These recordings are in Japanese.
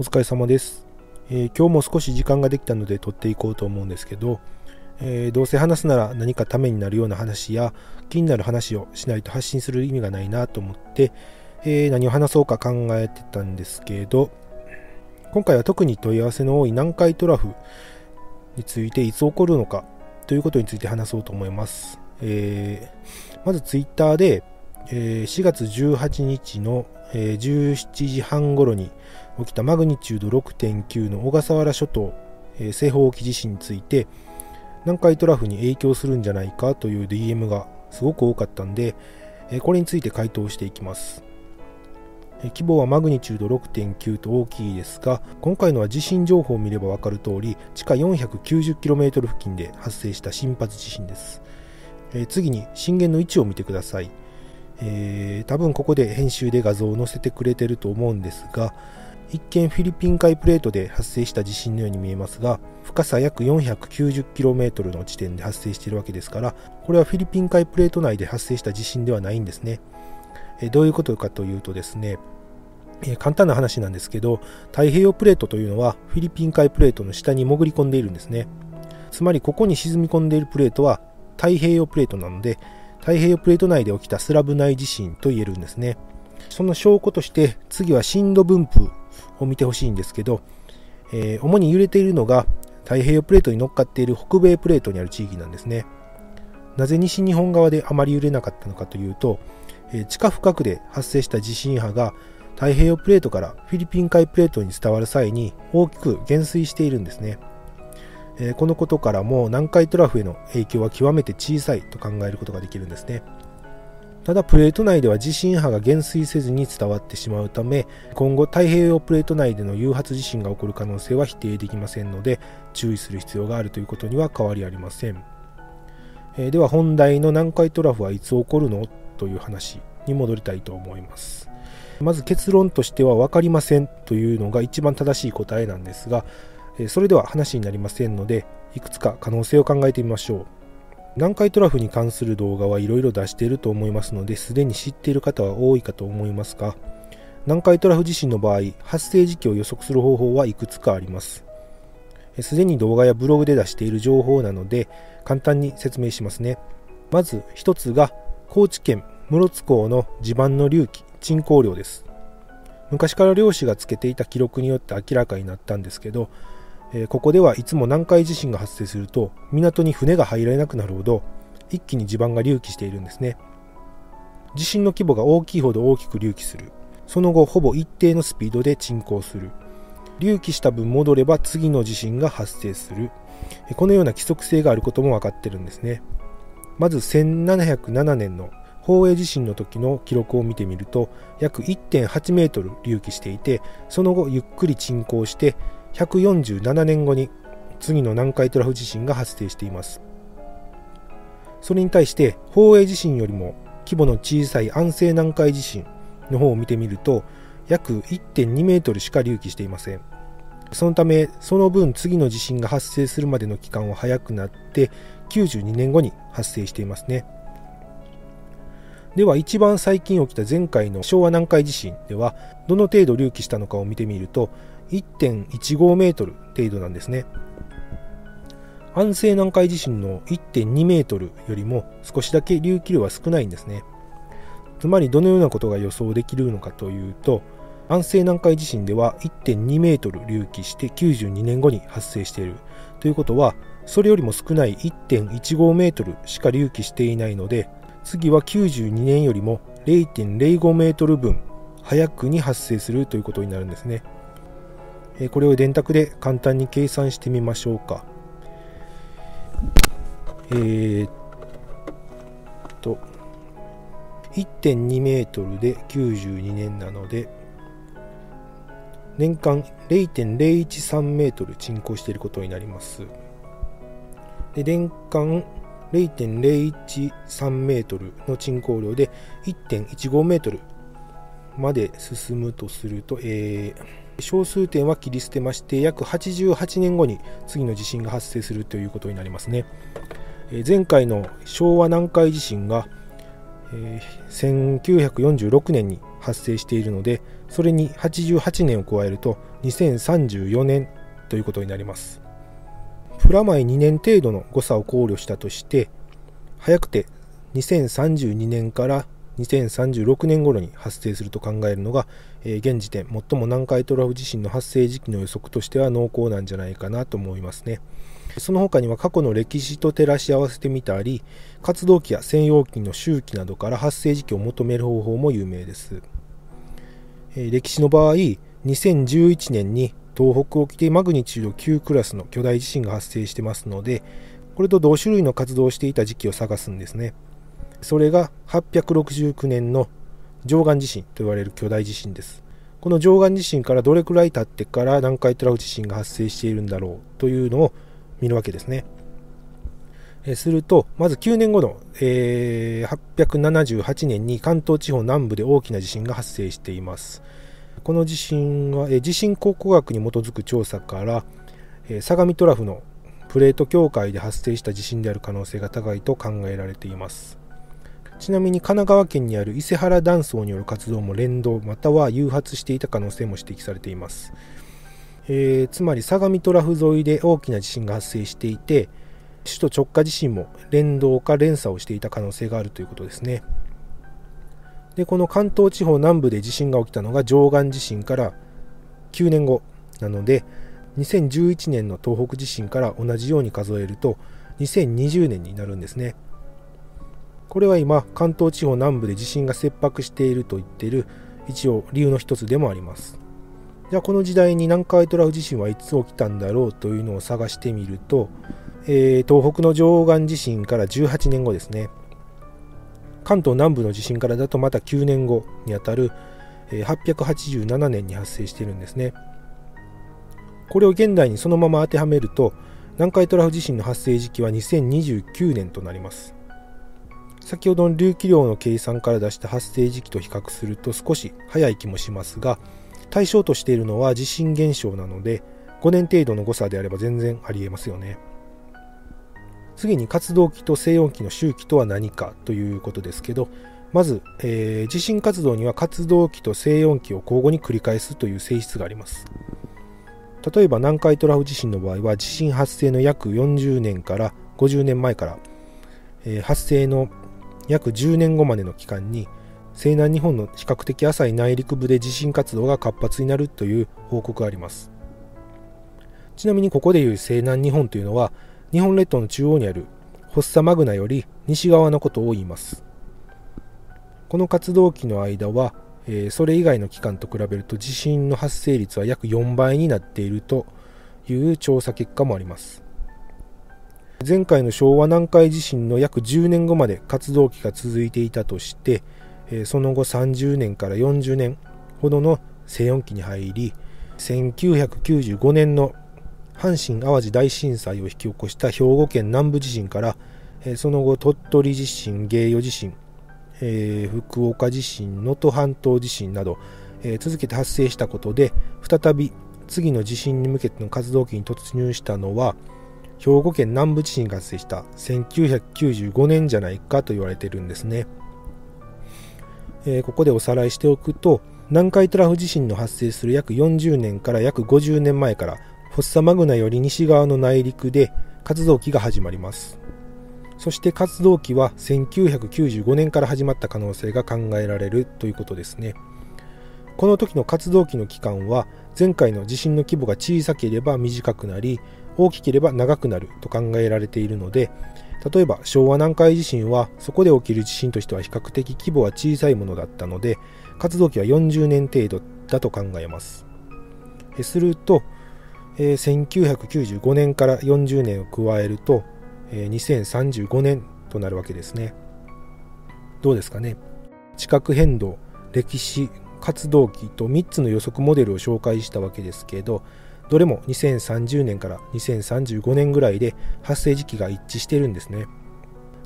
お疲れ様です、えー、今日も少し時間ができたので撮っていこうと思うんですけど、えー、どうせ話すなら何かためになるような話や気になる話をしないと発信する意味がないなと思って、えー、何を話そうか考えてたんですけど今回は特に問い合わせの多い南海トラフについていつ起こるのかということについて話そうと思います、えまずツイッターで、え4月18日のえー、17時半頃に起きたマグニチュード6.9の小笠原諸島、えー、西方沖地震について南海トラフに影響するんじゃないかという DM がすごく多かったんで、えー、これについて回答していきます、えー、規模はマグニチュード6.9と大きいですが今回のは地震情報を見れば分かる通り地下 490km 付近で発生した深発地震です、えー、次に震源の位置を見てください。えー、多分ここで編集で画像を載せてくれてると思うんですが一見フィリピン海プレートで発生した地震のように見えますが深さ約 490km の地点で発生しているわけですからこれはフィリピン海プレート内で発生した地震ではないんですね、えー、どういうことかというとですねえ、簡単な話なんですけど太平洋プレートというのはフィリピン海プレートの下に潜り込んでいるんですね。つまりここに沈み込んでいるプレートは太平洋プレートなので太平洋プレート内で起きたスラブ内地震と言えるんですね。その証拠として次は震度分布を見てほしいんですけど、えー、主に揺れているのが太平洋プレートに乗っかっている北米プレートにある地域なんですね。なぜ西日本側であまり揺れなかったのかというと、えー、地下深くで発生した地震波が太平洋プレートからフィリピン海プレートに伝わる際に大きく減衰しているんですね。えこのことからも南海トラフへの影響は極めて小さいと考えることができるんですね。ただプレート内では地震波が減衰せずに伝わってしまうため今後太平洋プレート内での誘発地震が起こる可能性は否定できませんので注意する必要があるということには変わりありません、えでは本題の南海トラフはいつ起こるの？という話に戻りたいと思います。まず結論としては分かりませんというのが一番正しい答えなんですがそれでは話になりませんのでいくつか可能性を考えてみましょう。南海トラフに関する動画はいろいろ出していると思いますのですでに知っている方は多いかと思いますが南海トラフ地震の場合発生時期を予測する方法はいくつかあります。すでに動画やブログで出している情報なので簡単に説明しますね。まず1つが高知県室津港の地盤の隆起沈降量です。昔から漁師がつけていた記録によって明らかになったんですけどえここではいつも南海地震が発生すると港に船が入られなくなるほど一気に地盤が隆起しているんですね。地震の規模が大きいほど大きく隆起する。その後ほぼ一定のスピードで沈降する。隆起した分戻れば次の地震が発生する。このような規則性があることも分かってるんですね。まず1707年の宝永地震の時の記録を見てみると約1.8メートル隆起していてその後ゆっくり沈降して147年後に次の南海トラフ地震が発生しています。それに対して宝永地震よりも規模の小さい安政南海地震の方を見てみると約1.2メートルしか隆起していません。そのためその分次の地震が発生するまでの期間は早くなって92年後に発生していますね。では一番最近起きた前回の昭和南海地震ではどの程度隆起したのかを見てみると1.15メートル程度なんですね。安政南海地震の1.2メートルよりも少しだけ隆起量は少ないんですね。つまりどのようなことが予想できるのかというと安政南海地震では1.2メートル隆起して92年後に発生している。ということはそれよりも少ない1.15メートルしか隆起していないので次は92年よりも0.05メートル分早くに発生するということになるんですね。これを電卓で簡単に計算してみましょうか。えー、っと、1.2メートルで92年なので、年間0.013メートル沈降していることになります。で年間0.013メートルの沈降量で1.15メートルまで進むとすると、えー小数点は切り捨てまして約88年後に次の地震が発生するということになりますね。前回の昭和南海地震が1946年に発生しているのでそれに88年を加えると2034年ということになります。プラマイ2年程度の誤差を考慮したとして早くて2032年から2036年頃に発生すると考えるのが、えー、現時点最も南海トラフ地震の発生時期の予測としては濃厚なんじゃないかなと思いますね。その他には過去の歴史と照らし合わせてみたり活動期や専用期の周期などから発生時期を求める方法も有名です、えー、歴史の場合2011年に東北沖でマグニチュード9クラスの巨大地震が発生してますのでこれと同種類の活動をしていた時期を探すんですね。それが869年の上岸地震と言われる巨大地震です。この上岸地震からどれくらい経ってから南海トラフ地震が発生しているんだろうというのを見るわけですね。えすると、まず9年後の、えー、878年に関東地方南部で大きな地震が発生しています。この地震は、えー、地震考古学に基づく調査から、えー、相模トラフのプレート境界で発生した地震である可能性が高いと考えられています。ちなみに神奈川県にある伊勢原断層による活動も連動または誘発していた可能性も指摘されています、えー、つまり相模トラフ沿いで大きな地震が発生していて首都直下地震も連動か連鎖をしていた可能性があるということですね。でこの関東地方南部で地震が起きたのが上岸地震から9年後なので2011年の東北地震から同じように数えると2020年になるんですね。これは今関東地方南部で地震が切迫していると言っている一応理由の一つでもあります。じゃあこの時代に南海トラフ地震はいつ起きたんだろうというのを探してみると、えー、東北の上岸地震から18年後ですね。関東南部の地震からだとまた9年後にあたる887年に発生しているんですね。これを現代にそのまま当てはめると南海トラフ地震の発生時期は2029年となります。先ほどの隆起量の計算から出した発生時期と比較すると少し早い気もしますが対象としているのは地震現象なので5年程度の誤差であれば全然ありえますよね。次に活動期と静音期の周期とは何かということですけどまず、えー、地震活動には活動期と静音期を交互に繰り返すという性質があります。例えば南海トラフ地震の場合は地震発生の約40年から50年前から、えー、発生の約10年後までの期間に西南日本の比較的浅い内陸部で地震活動が活発になるという報告があります。ちなみにここでいう西南日本というのは日本列島の中央にあるホッサマグナより西側のことを言います。この活動期の間は、えー、それ以外の期間と比べると地震の発生率は約4倍になっているという調査結果もあります。前回の昭和南海地震の約10年後まで活動期が続いていたとして、その後30年から40年ほどの静音期に入り1995年の阪神・淡路大震災を引き起こした兵庫県南部地震からその後鳥取地震、芸予地震、福岡地震、能登半島地震など続けて発生したことで再び次の地震に向けての活動期に突入したのは兵庫県南部地震が発生した1995年じゃないかと言われているんですね、えー、ここでおさらいしておくと南海トラフ地震の発生する約40年から約50年前からフォッサマグナより西側の内陸で活動期が始まります。そして活動期は1995年から始まった可能性が考えられるということですね。この時の活動期の期間は前回の地震の規模が小さければ短くなり大きければ長くなると考えられているので例えば昭和南海地震はそこで起きる地震としては比較的規模は小さいものだったので活動期は40年程度だと考えます。すると、えー、1995年から40年を加えると、えー、2035年となるわけですね。どうですかね？地殻変動歴史活動期と3つの予測モデルを紹介したわけですけどどれも2030年から2035年ぐらいで発生時期が一致してるんですね。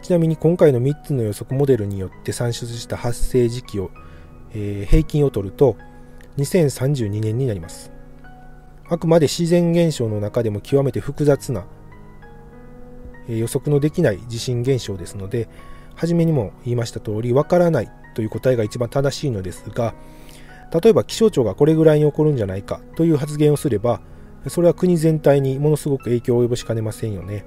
ちなみに今回の3つの予測モデルによって算出した発生時期を、えー、平均を取ると2032年になります。あくまで自然現象の中でも極めて複雑な、え、予測のできない地震現象ですので初めにも言いました通りわからないという答えが一番正しいのですが例えば気象庁がこれぐらいに起こるんじゃないかという発言をすればそれは国全体にものすごく影響を及ぼしかねませんよね。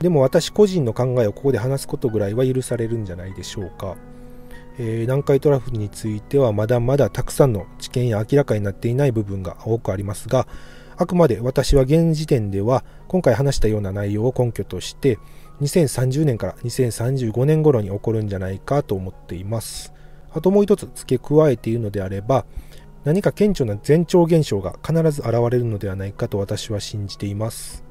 でも私個人の考えをここで話すことぐらいは許されるんじゃないでしょうか、えー、南海トラフについてはまだまだたくさんの知見や明らかになっていない部分が多くありますがあくまで私は現時点では今回話したような内容を根拠として2030年から2035年頃に起こるんじゃないかと思っています。あともう一つ付け加えているのであれば何か顕著な前兆現象が必ず現れるのではないかと私は信じています。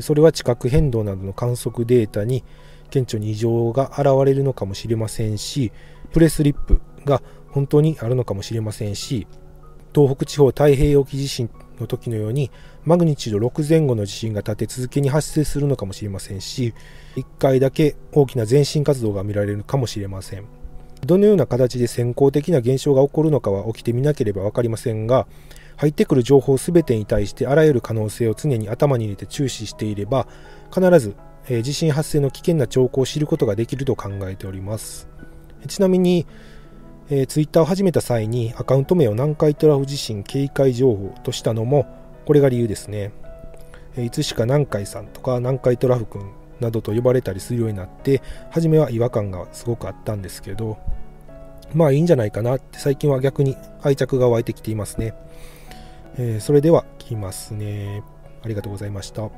それは地殻変動などの観測データに顕著に異常が現れるのかもしれませんしプレスリップが本当にあるのかもしれませんし東北地方太平洋沖地震の時のようにマグニチュード6前後の地震が立て続けに発生するのかもしれませんし1回だけ大きな前進活動が見られるかもしれません。どのような形で先行的な現象が起こるのかは起きてみなければ分かりませんが入ってくる情報全てに対してあらゆる可能性を常に頭に入れて注視していれば必ず、え、地震発生の危険な兆候を知ることができると考えております。ちなみに、えー、ツイッターを始めた際にアカウント名を南海トラフ地震警戒情報としたのもこれが理由ですね、えー、いつしか南海さんとか南海トラフ君などと呼ばれたりするようになって初めは違和感がすごくあったんですけどまあいいんじゃないかなって最近は逆に愛着が湧いてきていますね。えー、それでは聞きますね。ありがとうございました。